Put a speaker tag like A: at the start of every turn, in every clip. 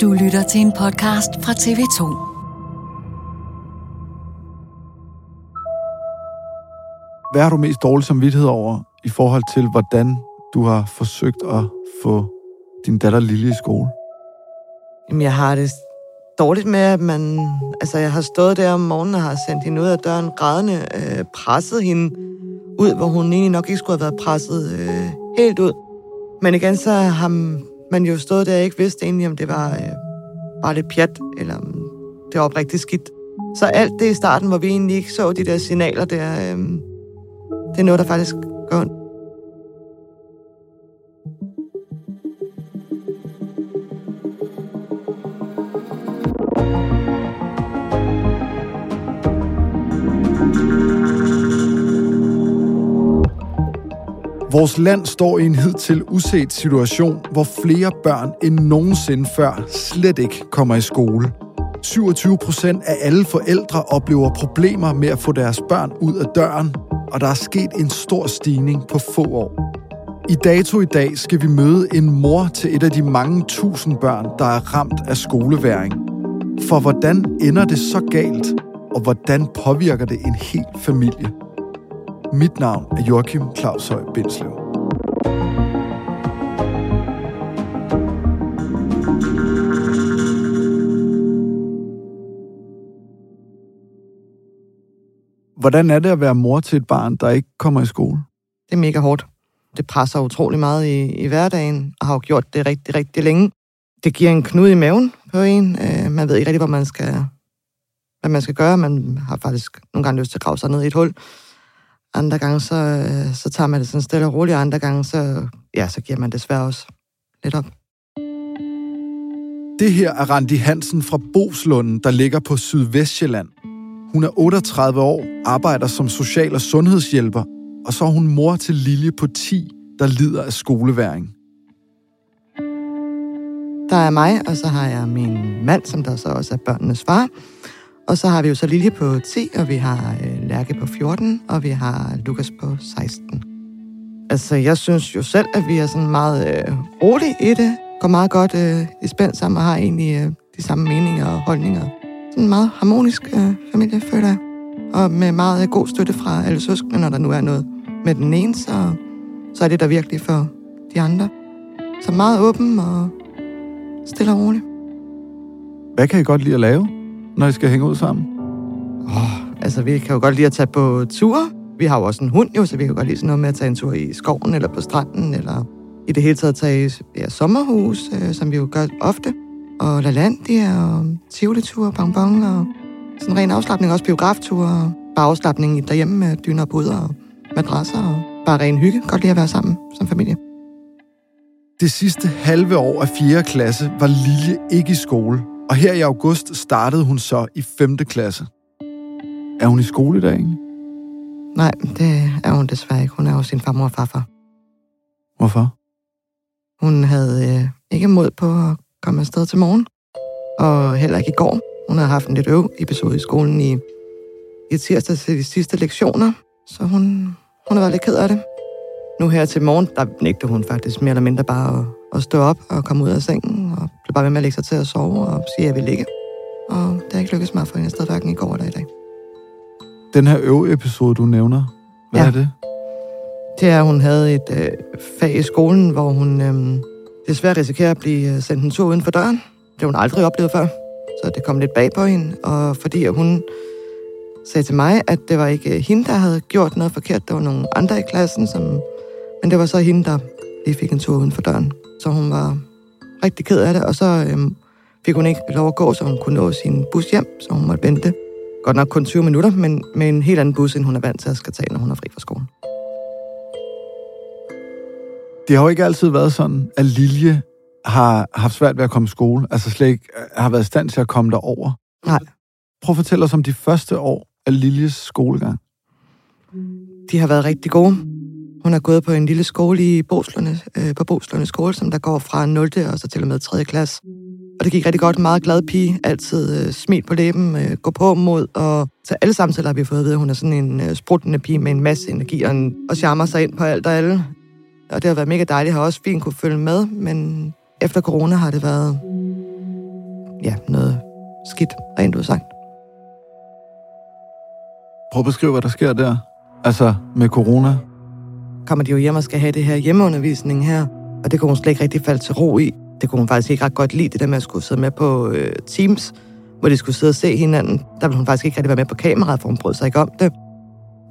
A: Du lytter til en podcast fra TV2.
B: Hvad har du mest dårlig samvittighed over i forhold til, hvordan du har forsøgt at få din datter Lille i skole?
C: Jamen, jeg har det dårligt med, at man... Altså, jeg har stået der om morgenen og har sendt hende ud af døren grædende, øh, presset hende ud, hvor hun egentlig nok ikke skulle have været presset øh, helt ud. Men igen, så har man jo stod der og ikke vidste egentlig, om det var øh, bare lidt pjat, eller om det var oprigtigt skidt. Så alt det i starten, hvor vi egentlig ikke så de der signaler der, øh, det er noget, der faktisk går ondt.
B: Vores land står i en hidtil uset situation, hvor flere børn end nogensinde før slet ikke kommer i skole. 27 procent af alle forældre oplever problemer med at få deres børn ud af døren, og der er sket en stor stigning på få år. I dato i dag skal vi møde en mor til et af de mange tusind børn, der er ramt af skoleværing. For hvordan ender det så galt, og hvordan påvirker det en hel familie? Mit navn er Joachim Claus Høj Bindslev. Hvordan er det at være mor til et barn, der ikke kommer i skole?
C: Det er mega hårdt. Det presser utrolig meget i, i hverdagen, og har jo gjort det rigtig, rigtig længe. Det giver en knude i maven på en. Øh, man ved ikke rigtig, hvor man skal, hvad man skal gøre. Man har faktisk nogle gange lyst til at grave sig ned i et hul. Andre gange, så, øh, så tager man det sådan stille og roligt, og andre gange, så, ja, så giver man desværre også lidt op.
B: Det her er Randi Hansen fra Boslunden, der ligger på Sydvestjylland. Hun er 38 år, arbejder som social- og sundhedshjælper, og så er hun mor til Lilje på 10, der lider af skoleværing.
C: Der er mig, og så har jeg min mand, som der så også er børnenes far. Og så har vi jo så Lilje på 10, og vi har øh, Lærke på 14, og vi har Lukas på 16. Altså, jeg synes jo selv, at vi er sådan meget øh, rolig i det. Går meget godt øh, i spænd sammen og har egentlig øh, de samme meninger og holdninger. Sådan en meget harmonisk øh, familie, føler jeg. Og med meget øh, god støtte fra alle søskende, når der nu er noget med den ene, så, så er det der virkelig for de andre. Så meget åben og stille og roligt.
B: Hvad kan I godt lide at lave, når I skal hænge ud sammen?
C: Oh, altså, vi kan jo godt lide at tage på ture. Vi har jo også en hund, jo, så vi kan jo godt lide sådan noget med at tage en tur i skoven eller på stranden, eller i det hele taget tage i ja, sommerhus, øh, som vi jo gør ofte. Og LaLandia og Tivoli-ture, bonbon og sådan ren afslappning, også biografture, bare afslappning derhjemme med dyner og puder og madrasser og bare ren hygge. Godt lide at være sammen som familie.
B: Det sidste halve år af 4. klasse var Lilje ikke i skole, og her i august startede hun så i 5. klasse. Er hun i skole i dag egentlig?
C: Nej, det er hun desværre ikke. Hun er jo sin farmor og farfar.
B: Hvorfor?
C: Hun havde øh, ikke mod på at komme afsted til morgen, og heller ikke i går. Hun havde haft en lidt øv episode i skolen i, i tirsdag til de sidste lektioner, så hun, hun har været lidt ked af det. Nu her til morgen, der nægter hun faktisk mere eller mindre bare at, at stå op og komme ud af sengen, og blev bare ved med at lægge sig til at sove og sige, at jeg vil ligge. Og det har ikke lykkedes mig at få hende afsted hverken i går eller i dag.
B: Den her øve-episode, du nævner, hvad
C: Ja.
B: er det?
C: Det er, at hun havde et øh, fag i skolen, hvor hun øh, desværre risikerer at blive øh, sendt en tur uden for døren. Det har hun aldrig oplevet før, så det kom lidt bag på hende. Og fordi hun sagde til mig, at det var ikke øh, hende, der havde gjort noget forkert, det var nogle andre i klassen, som, men det var så hende, der lige fik en tur uden for døren. Så hun var rigtig ked af det, og så øh, fik hun ikke lov at gå, så hun kunne nå sin bus hjem, så hun måtte vente. Godt nok kun 20 minutter, men med en helt anden bus, end hun er vant til at skal tage, når hun er fri fra skolen.
B: Det har jo ikke altid været sådan, at Lilje har haft svært ved at komme i skole. Altså slet ikke øh, har været i stand til at komme derover.
C: Nej.
B: Prøv at fortælle os om de første år af Liljes skolegang.
C: De har været rigtig gode. Hun har gået på en lille skole i Boslunde, øh, på Boslunde skole, som der går fra 0. og så til og med 3. klasse. Og det gik rigtig godt. Meget glad pige. Altid øh, smil på læben, øh, gå på mod. Og så alle samtaler har vi fået at vide, at hun er sådan en øh, spruttende pige med en masse energi og, en, og charmer sig ind på alt og alle. Og det har været mega dejligt. Jeg har også fint kunne følge med, men efter corona har det været ja, noget skidt, rent udsagt.
B: Prøv at beskrive, hvad der sker der. Altså med corona
C: kommer de jo hjem og skal have det her hjemmeundervisning her, og det kunne hun slet ikke rigtig falde til ro i. Det kunne hun faktisk ikke ret godt lide, det der med at skulle sidde med på øh, Teams, hvor de skulle sidde og se hinanden. Der ville hun faktisk ikke rigtig være med på kameraet, for hun brød sig ikke om det.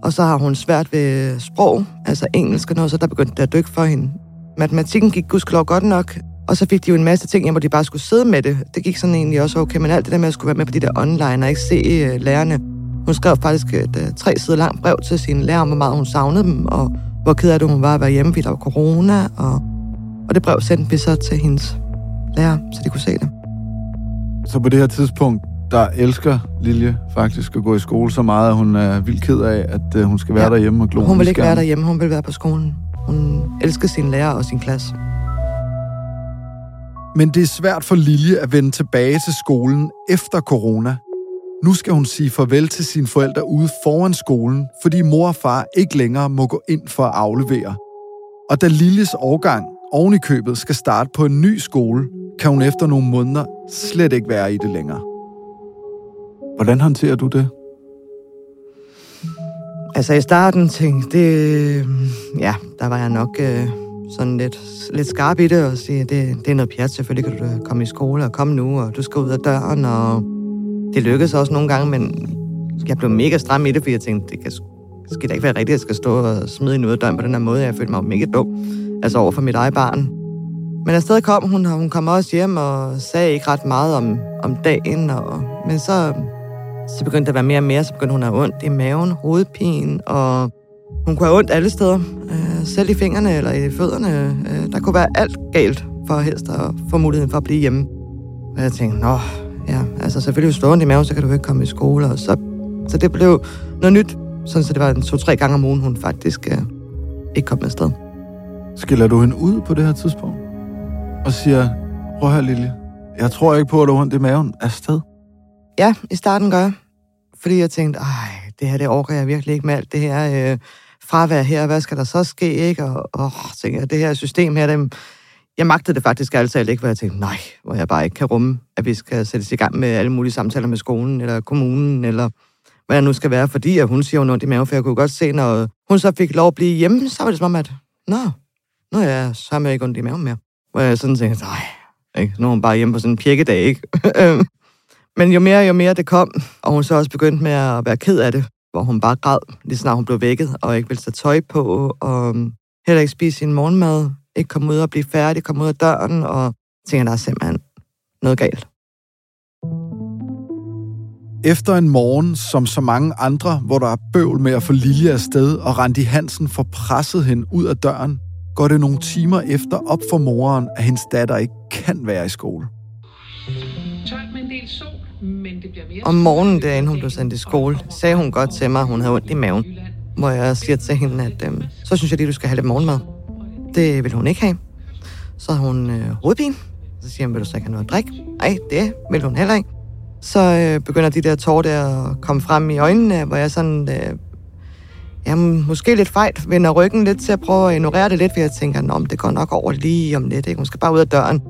C: Og så har hun svært ved sprog, altså engelsk og noget, så der begyndte det at dykke for hende. Matematikken gik gudskelov godt nok, og så fik de jo en masse ting, hvor de bare skulle sidde med det. Det gik sådan egentlig også okay, men alt det der med at skulle være med på de der online og ikke se øh, lærerne. Hun skrev faktisk et øh, tre sider langt brev til sine lærer om, hvor meget hun savnede dem, og hvor ked af det hun var at være hjemme, fordi der var corona. Og, og det brev sendte vi så til hendes lærer, så de kunne se det.
B: Så på det her tidspunkt, der elsker Lilje faktisk at gå i skole så meget, at hun er vildt ked af, at øh, hun skal være
C: Ja.
B: derhjemme og glo
C: Hun vil ikke være derhjemme, hun vil være på skolen. Hun elsker sin lærer og sin klasse.
B: Men det er svært for Lilje at vende tilbage til skolen efter corona. Nu skal hun sige farvel til sine forældre ude foran skolen, fordi mor og far ikke længere må gå ind for at aflevere. Og da Liljes årgang oven i købet skal starte på en ny skole, kan hun efter nogle måneder slet ikke være i det længere. Hvordan håndterer du det?
C: Altså i starten tænkte det, øh, ja, der var jeg nok øh, sådan lidt, lidt skarp i det og sige, det, det er noget pjat, selvfølgelig kan du komme i skole og komme nu, og du skal ud af døren, og det lykkedes også nogle gange, men jeg blev mega stram i det, fordi jeg tænkte, det kan, skal da ikke være rigtigt, at jeg skal stå og smide hende ud af på den her måde. Jeg følte mig mega dum, altså over for mit eget barn. Men afsted kom hun, og hun kom også hjem og sagde ikke ret meget om, om dagen, og, men så så begyndte der at være mere og mere, så begyndte hun at have ondt i maven, hovedpine, og hun kunne have ondt alle steder. Øh, selv i fingrene eller i fødderne. Øh, der kunne være alt galt for helst at få muligheden for at blive hjemme. Og jeg tænkte, nå, ja, altså selvfølgelig hvis du ondt i maven, så kan du ikke komme i skole. Og så, så det blev noget nyt, sådan så det var en to-tre gange om ugen, hun faktisk øh, ikke kom afsted.
B: Skiller du hende ud på det her tidspunkt? Og siger, prøv her Lilje, jeg tror ikke på, at du har ondt i maven. Afsted.
C: Ja, i starten gør jeg. Fordi jeg tænkte, ej, det her, det orker jeg virkelig ikke med alt det her øh, fravær her. Hvad skal der så ske, ikke? Og åh, tænker jeg, det her system her, det, jeg magtede det faktisk altså ikke, hvor jeg tænkte, nej, hvor jeg bare ikke kan rumme, at vi skal sættes i gang med alle mulige samtaler med skolen, eller kommunen, eller hvad jeg nu skal være, fordi at hun siger, hun har ondt i maven, for jeg kunne godt se, når hun så fik lov at blive hjemme, så var det som om, at, nå, nu er jeg så med jeg ikke ondt i maven mere. Hvor jeg sådan tænkte, nej, ikke? nu er hun bare hjemme på sådan en pjekkedag, ikke? Men jo mere jo mere det kom, og hun så også begyndte med at være ked af det, hvor hun bare græd, lige snart hun blev vækket, og ikke ville tage tøj på, og øhm, heller ikke spise sin morgenmad, ikke komme ud og blive færdig, komme ud af døren, og tænker, der er simpelthen noget galt.
B: Efter en morgen, som så mange andre, hvor der er bøvl med at få Lilje afsted, og Randi Hansen får presset hende ud af døren, går det nogle timer efter op for moren, at hendes datter ikke kan være i skole.
D: Tørt med en del sol, men det bliver mere...
C: Om morgenen, derinde hun blev sendt i skole, sagde hun godt til mig, at hun havde ondt i maven. Hvor jeg siger til hende, at øhm, så synes jeg lige, du skal have lidt morgenmad. Det vil hun ikke have. Så har hun øh, hovedpine. Så siger han, vil du så ikke have noget at drikke? Nej, det vil hun heller ikke. Så øh, begynder de der tårer der at komme frem i øjnene, hvor jeg sådan, øh, jamen, måske lidt fejt, vender ryggen lidt til at prøve at ignorere det lidt, for jeg tænker, om det går nok over lige om lidt, ikke? Hun skal bare ud af døren.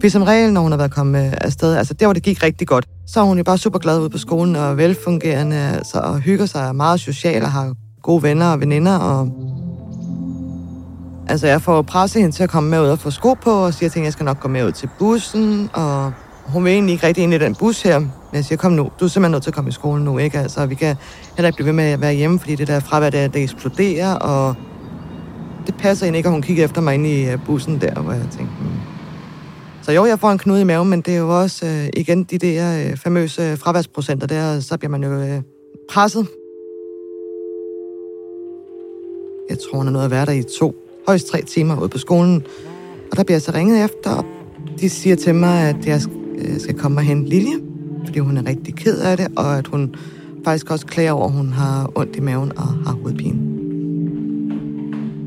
C: For som regel, når hun har været kommet øh, afsted, altså der, hvor det gik rigtig godt, så er hun jo bare super glad ude på skolen og velfungerende, altså, og hygger sig meget social og har gode venner og veninder. Og... Altså, jeg får presset hende til at komme med ud og få sko på, og siger til hende, jeg skal nok gå med ud til bussen, og hun vil egentlig ikke rigtig ind i den bus her. Men jeg siger, kom nu, du er simpelthen nødt til at komme i skolen nu, ikke? Altså, vi kan heller ikke blive ved med at være hjemme, fordi det der fravær, det, det eksploderer, og det passer egentlig ikke, at hun kigger efter mig ind i øh, bussen der, hvor jeg tænkte, hmm. Så jo, jeg får en knude i maven, men det er jo også øh, igen de der øh, famøse fraværsprocenter der, så bliver man jo øh, presset. Jeg tror, hun er noget at være der i to, højst tre timer ude på skolen. Og der bliver jeg så ringet efter, og de siger til mig, at jeg øh, skal komme og hente Lilje, fordi hun er rigtig ked af det, og at hun faktisk også klager over, at hun har ondt i maven og har hovedpine.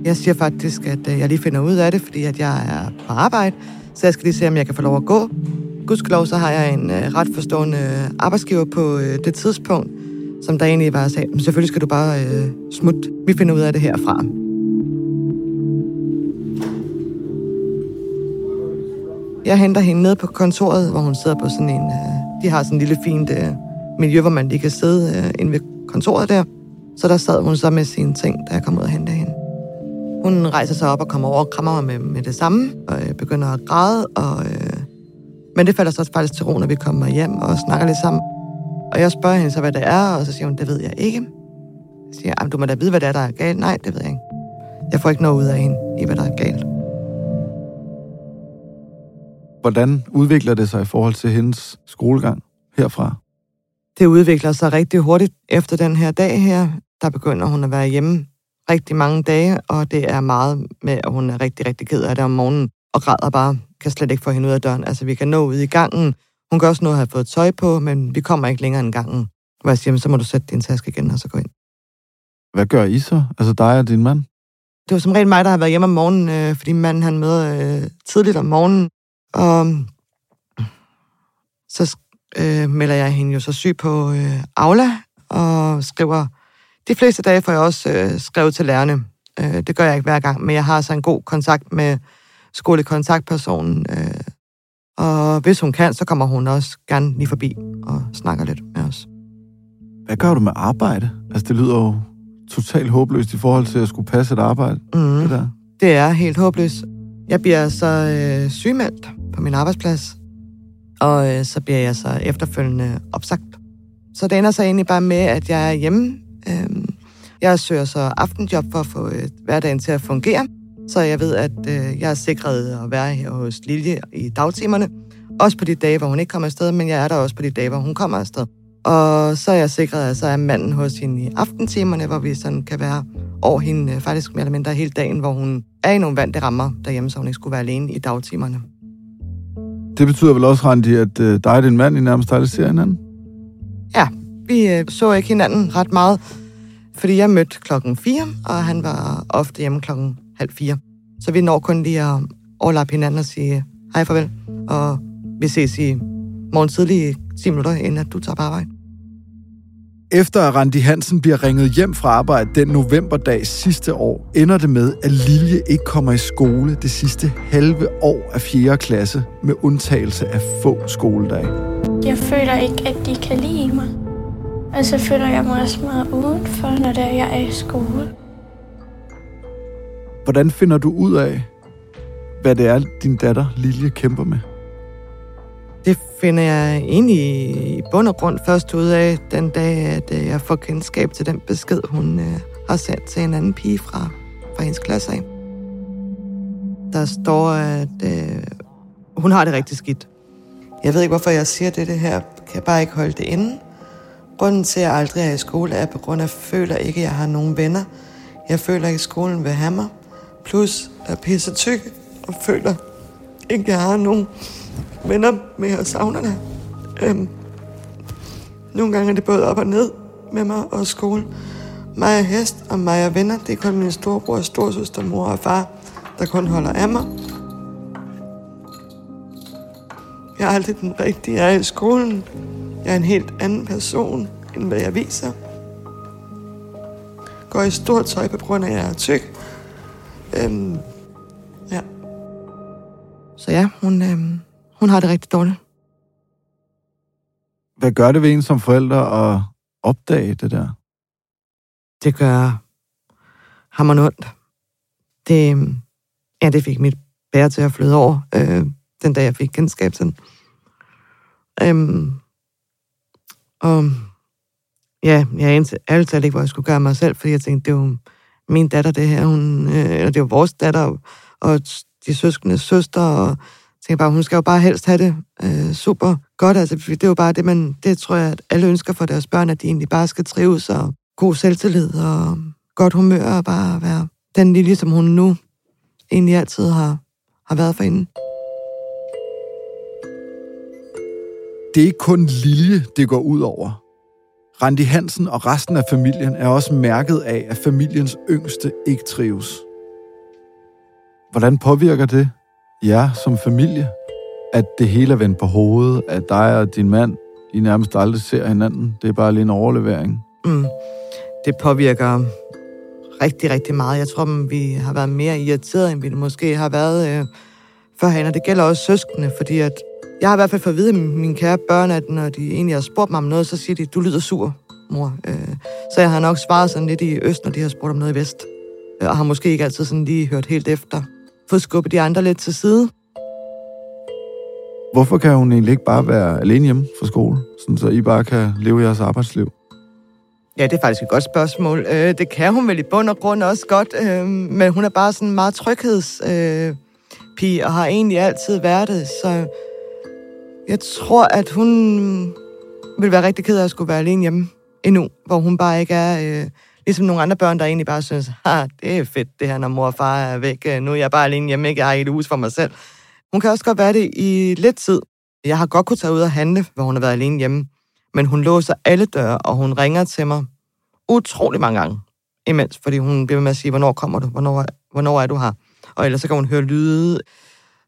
C: Jeg siger faktisk, at øh, jeg lige finder ud af det, fordi at jeg er på arbejde, så jeg skal lige se, om jeg kan få lov at gå. Gudskelov, så har jeg en øh, ret forstående arbejdsgiver på det tidspunkt, som der egentlig og sagde, men selvfølgelig skal du bare øh, smutte. Vi finder ud af det herfra. Jeg henter hende ned på kontoret, hvor hun sidder på sådan en... Øh, de har sådan en lille fint øh, miljø, hvor man lige kan sidde øh, inde ved kontoret der. Så der sad hun så med sine ting, da jeg kom ud og hente hende. Hun rejser sig op og kommer over og krammer mig med, med det samme, og øh, begynder at græde. Og, øh, men det falder så faktisk til ro, når vi kommer hjem og snakker lidt sammen. Og jeg spørger hende så, hvad det er, og så siger hun, det ved jeg ikke. Jeg siger, du må da vide, hvad det er, der er galt. Nej, det ved jeg ikke. Jeg får ikke noget ud af hende i, hvad der er galt.
B: Hvordan udvikler det sig i forhold til hendes skolegang herfra?
C: Det udvikler sig rigtig hurtigt efter den her dag her. Der begynder hun at være hjemme rigtig mange dage, og det er meget med, at hun er rigtig, rigtig ked af det om morgenen, og græder bare, kan slet ikke få hende ud af døren. Altså, vi kan nå ud i gangen. Hun kan også nå at have fået tøj på, men vi kommer ikke længere end gangen. Hvor jeg siger, så må du sætte din taske igen, og så gå ind.
B: Hvad gør I så? Altså dig og din mand?
C: Det var som regel mig, der har været hjemme om morgenen, øh, fordi manden han møder øh, tidligt om morgenen. Og så øh, melder jeg hende jo så syg på øh, Aula, og skriver de fleste dage får jeg også øh, skrevet til lærerne. Øh, det gør jeg ikke hver gang, men jeg har så en god kontakt med skolekontaktpersonen. Øh, og hvis hun kan, så kommer hun også gerne lige forbi og snakker lidt med os.
B: Hvad gør du med arbejde? Altså, det lyder jo totalt håbløst i forhold til at skulle passe et arbejde.
C: Mm. Det, der. det er helt håbløst. Jeg bliver så øh, sygemeldt på min arbejdsplads, og øh, så bliver jeg så efterfølgende opsagt. Så det ender så egentlig bare med, at jeg er hjemme Øhm, jeg søger så aftenjob for at få øh, hverdagen til at fungere, så jeg ved, at øh, jeg er sikret at være her hos Lilje i dagtimerne. Også på de dage, hvor hun ikke kommer afsted, men jeg er der også på de dage, hvor hun kommer afsted. Og så er jeg sikret, at så er manden hos hende i aftentimerne, hvor vi sådan kan være over hende øh, faktisk mere eller mindre hele dagen, hvor hun er i nogle vante rammer derhjemme, så hun ikke skulle være alene i dagtimerne.
B: Det betyder vel også, Randi, at øh, dig og din mand i nærmest aldrig ser hinanden?
C: Ja, vi øh, så ikke hinanden ret meget, fordi jeg mødte klokken 4, og han var ofte hjemme klokken halv fire. Så vi når kun lige at overlappe hinanden og sige hej farvel, og vi ses i morgen tidlig 10 minutter, inden at du tager på arbejde.
B: Efter at Randi Hansen bliver ringet hjem fra arbejde den novemberdag sidste år, ender det med, at Lilje ikke kommer i skole det sidste halve år af 4. klasse, med undtagelse af få skoledage.
E: Jeg føler ikke, at de kan lide mig. Og så føler jeg mig også meget udenfor, når det er, jeg er i skole.
B: Hvordan finder du ud af, hvad det er, din datter Lilje kæmper med?
C: Det finder jeg egentlig i bund og grund først ud af den dag, at øh, jeg får kendskab til den besked, hun øh, har sendt til en anden pige fra, fra hendes klasse af. Der står, at øh, hun har det rigtig skidt. Jeg ved ikke, hvorfor jeg siger det, det her. Kan jeg bare ikke holde det inde? Grunden til, at jeg aldrig er i skole, er på grund af, at jeg føler ikke, at jeg har nogen venner. Jeg føler ikke, at skolen vil have mig. Plus, jeg er pisse tyk og føler ikke, at jeg har nogen venner med og savner det. Øhm, nogle gange er det både op og ned med mig og skole. Mig og hest og mig og venner, det er kun min storebror, storsøster, mor og far, der kun holder af mig. Jeg er aldrig den rigtige, jeg er i skolen. Jeg er en helt anden person, end hvad jeg viser. Går i stort tøj på grund af, at jeg er tyk. Øhm, ja. Så ja, hun, øhm, hun har det rigtig dårligt.
B: Hvad gør det ved en som forældre at opdage det der?
C: Det gør hammerende ondt. Det, ja, det fik mit bære til at flyde over, øh, den dag jeg fik kendskab til den. Øhm, og ja, jeg anede ærligt talt ikke, hvor jeg skulle gøre mig selv, fordi jeg tænkte, det er jo min datter, det her. Hun, øh, eller det er jo vores datter, og de søskende søster, og tænker bare, hun skal jo bare helst have det øh, super godt. Altså, det er jo bare det, man, det tror jeg, at alle ønsker for deres børn, at de egentlig bare skal trives, og god selvtillid, og godt humør, og bare være den lille, som hun nu egentlig altid har, har været for hende.
B: Det er ikke kun Lilje, det går ud over. Randi Hansen og resten af familien er også mærket af, at familiens yngste ikke trives. Hvordan påvirker det jer som familie, at det hele er vendt på hovedet, at dig og din mand, I nærmest aldrig ser hinanden? Det er bare lige en overlevering.
C: Mm. Det påvirker rigtig, rigtig meget. Jeg tror, vi har været mere irriteret, end vi måske har været øh, førhen. Og det gælder også søskende, fordi at jeg har i hvert fald fået at vide af mine kære børn, at når de egentlig har spurgt mig om noget, så siger de, du lyder sur, mor. Øh, så jeg har nok svaret sådan lidt i øst, når de har spurgt om noget i vest. Øh, og har måske ikke altid sådan lige hørt helt efter. Fået skubbet de andre lidt til side.
B: Hvorfor kan hun egentlig ikke bare være alene hjemme fra skole, sådan så I bare kan leve jeres arbejdsliv?
C: Ja, det er faktisk et godt spørgsmål. Øh, det kan hun vel i bund og grund også godt, øh, men hun er bare sådan meget tryghedspige, øh, og har egentlig altid været det, så jeg tror, at hun vil være rigtig ked af at skulle være alene hjemme endnu, hvor hun bare ikke er... Øh, ligesom nogle andre børn, der egentlig bare synes, ah, det er fedt det her, når mor og far er væk. Øh, nu er jeg bare alene hjemme, ikke? Jeg har et hus for mig selv. Hun kan også godt være det i lidt tid. Jeg har godt kunne tage ud og handle, hvor hun har været alene hjemme. Men hun låser alle døre, og hun ringer til mig utrolig mange gange imens, fordi hun bliver med at sige, hvornår kommer du, hvornår, hvornår er du her? Og ellers så kan hun høre lyde.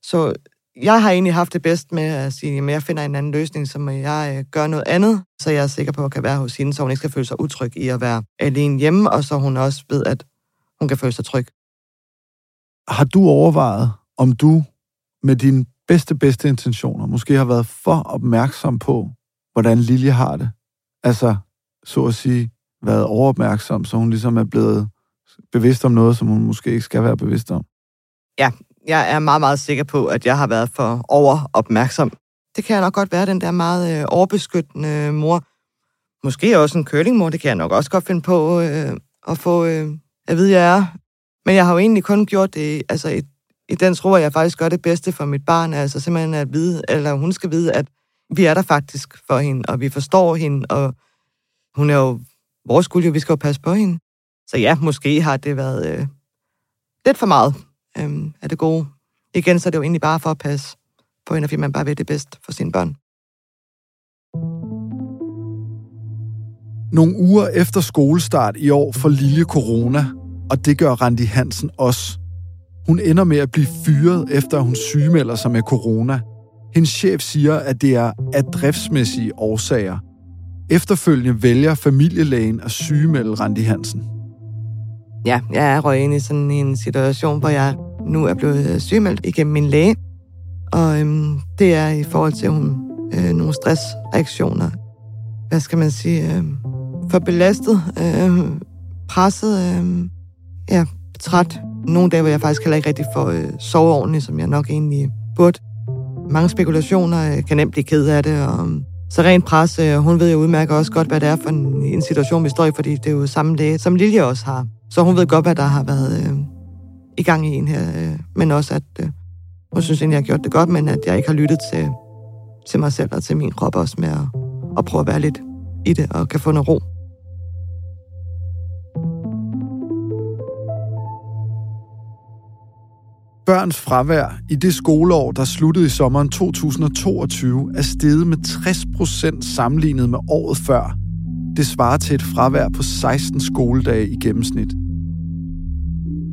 C: Så jeg har egentlig haft det bedst med at sige, at jeg finder en anden løsning, så jeg øh, gør noget andet, så jeg er sikker på, at kan være hos hende, så hun ikke skal føle sig utryg i at være alene hjemme, og så hun også ved, at hun kan føle sig tryg.
B: Har du overvejet, om du med dine bedste, bedste intentioner måske har været for opmærksom på, hvordan Lilje har det? Altså, så at sige, været overopmærksom, så hun ligesom er blevet bevidst om noget, som hun måske ikke skal være bevidst om?
C: Ja, jeg er meget, meget sikker på, at jeg har været for overopmærksom. Det kan jeg nok godt være, den der meget øh, overbeskyttende mor. Måske også en curlingmor, det kan jeg nok også godt finde på øh, at få øh, at vide, jeg er. Men jeg har jo egentlig kun gjort det altså i, i den tro, at jeg faktisk gør det bedste for mit barn. Altså simpelthen at vide, eller hun skal vide, at vi er der faktisk for hende, og vi forstår hende, og hun er jo vores skuld, jo, vi skal jo passe på hende. Så ja, måske har det været øh, lidt for meget øhm, af det gode. Igen, så er det jo egentlig bare for at passe på hende, fordi man bare vil det bedst for sine børn.
B: Nogle uger efter skolestart i år får Lille corona, og det gør Randi Hansen også. Hun ender med at blive fyret, efter hun sygemelder sig med corona. Hendes chef siger, at det er af driftsmæssige årsager. Efterfølgende vælger familielægen at sygemelde Randi Hansen
C: ja, jeg er røget ind i sådan en situation, hvor jeg nu er blevet sygemeldt igennem min læge. Og øhm, det er i forhold til hun, øh, nogle stressreaktioner. Hvad skal man sige? Øh, for belastet, øh, presset, øh, ja, træt. Nogle dage, hvor jeg faktisk heller ikke rigtig får øh, sove ordentligt, som jeg nok egentlig burde. Mange spekulationer øh, kan nemt blive ked af det, og øhm, så rent pres, øh, hun ved jo udmærket også godt, hvad det er for en, en situation, vi står i, fordi det er jo samme læge, som Lilje også har. Så hun ved godt, hvad der har været øh, i gang i en her. Øh, men også, at øh, hun synes egentlig, jeg har gjort det godt, men at jeg ikke har lyttet til, til mig selv og til min krop også med at, at prøve at være lidt i det og kan få noget ro.
B: Børns fravær i det skoleår, der sluttede i sommeren 2022, er steget med 60 procent sammenlignet med året før. Det svarer til et fravær på 16 skoledage i gennemsnit.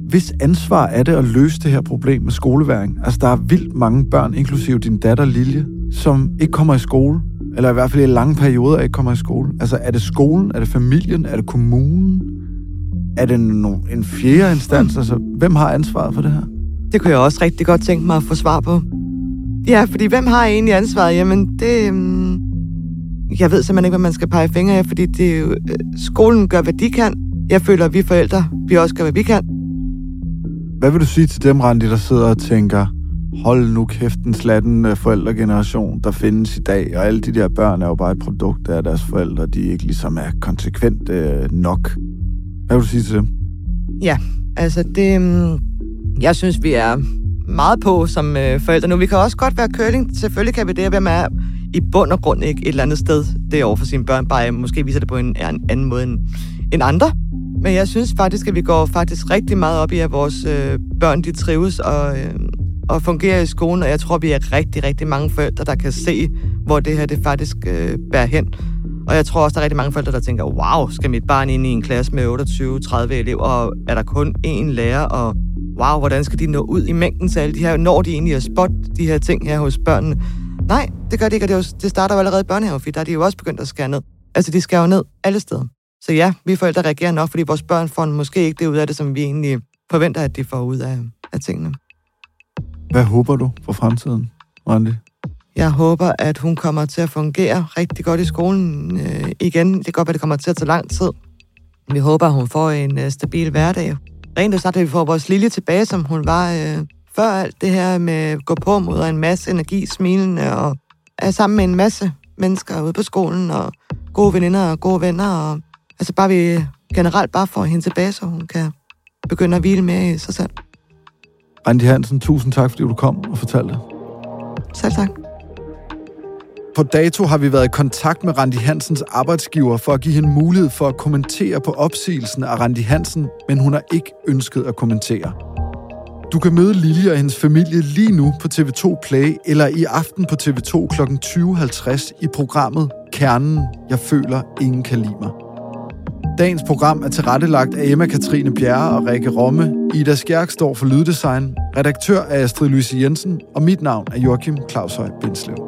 B: Hvis ansvar er det at løse det her problem med skoleværing? Altså, der er vildt mange børn, inklusive din datter Lilje, som ikke kommer i skole, eller i hvert fald i lange perioder ikke kommer i skole? Altså, er det skolen? Er det familien? Er det kommunen? Er det en, en fjerde instans? Altså, hvem har ansvaret for det her?
C: Det kunne jeg også rigtig godt tænke mig at få svar på. Ja, fordi hvem har egentlig ansvaret? Jamen, det... Um... Jeg ved simpelthen ikke, hvad man skal pege fingre af, fordi det er jo, øh, skolen gør, hvad de kan. Jeg føler, at vi forældre, vi også gør, hvad vi kan.
B: Hvad vil du sige til dem, Randi, der sidder og tænker, hold nu kæft, den slatten øh, forældregeneration, der findes i dag, og alle de der børn er jo bare et produkt af deres forældre, de ikke ligesom er konsekvent øh, nok. Hvad vil du sige til dem?
C: Ja, altså det... Jeg synes, vi er meget på som øh, forældre nu. Vi kan også godt være curling. Selvfølgelig kan vi det, hvem man er i bund og grund ikke et eller andet sted det over for sine børn, bare øh, måske viser det på en, en anden måde end, end andre. Men jeg synes faktisk, at vi går faktisk rigtig meget op i, at vores øh, børn de trives og, øh, og fungerer i skolen, og jeg tror, vi er rigtig, rigtig mange forældre, der kan se, hvor det her det faktisk øh, bærer hen. Og jeg tror også, der er rigtig mange forældre, der tænker, wow, skal mit barn ind i en klasse med 28-30 elever, og er der kun én lærer, og wow, hvordan skal de nå ud i mængden til alle de her, når de egentlig at spotte de her ting her hos børnene. Nej, det gør de ikke, og det, jo, det starter jo allerede i børnehaven, for der er de jo også begyndt at skære ned. Altså, de skærer jo ned alle steder. Så ja, vi forældre reagerer nok, fordi vores børn får måske ikke det ud af det, som vi egentlig forventer, at de får ud af, af tingene.
B: Hvad håber du for fremtiden, Randi?
C: Jeg håber, at hun kommer til at fungere rigtig godt i skolen øh, igen. Det kan godt være, det kommer til at tage lang tid. Vi håber, at hun får en øh, stabil hverdag. Rent og snart, at vi får vores lille tilbage, som hun var øh, før alt det her med at gå på mod en masse energi, smilende og er sammen med en masse mennesker ude på skolen og gode veninder og gode venner. Og, altså bare vi generelt bare får hende tilbage, så hun kan begynde at hvile mere i sig selv.
B: Randi Hansen, tusind tak, fordi du kom og fortalte.
C: Selv tak.
B: På dato har vi været i kontakt med Randi Hansens arbejdsgiver for at give hende mulighed for at kommentere på opsigelsen af Randi Hansen, men hun har ikke ønsket at kommentere. Du kan møde Lille og hendes familie lige nu på TV2 Play eller i aften på TV2 kl. 20.50 i programmet Kernen, jeg føler, ingen kan lide mig. Dagens program er tilrettelagt af Emma Katrine Bjerre og Rikke Romme. Ida Skjærk står for Lyddesign. Redaktør er Astrid Louise Jensen, og mit navn er Joachim Claus Høj Bindslev.